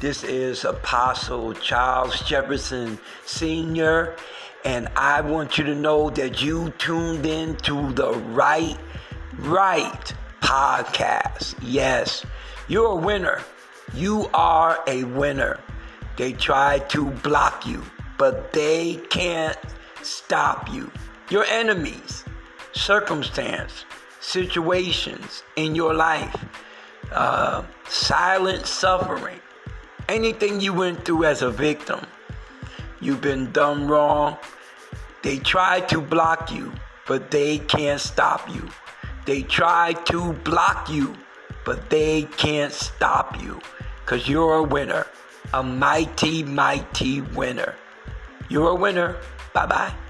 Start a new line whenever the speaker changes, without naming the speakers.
This is Apostle Charles Jefferson Sr., and I want you to know that you tuned in to the right, right podcast. Yes, you're a winner. You are a winner. They try to block you, but they can't stop you. Your enemies, circumstance, situations in your life, uh, silent suffering, anything you went through as a victim, you've been done wrong. They try to block you, but they can't stop you. They try to block you, but they can't stop you because you're a winner, a mighty, mighty winner. You're a winner. Bye bye.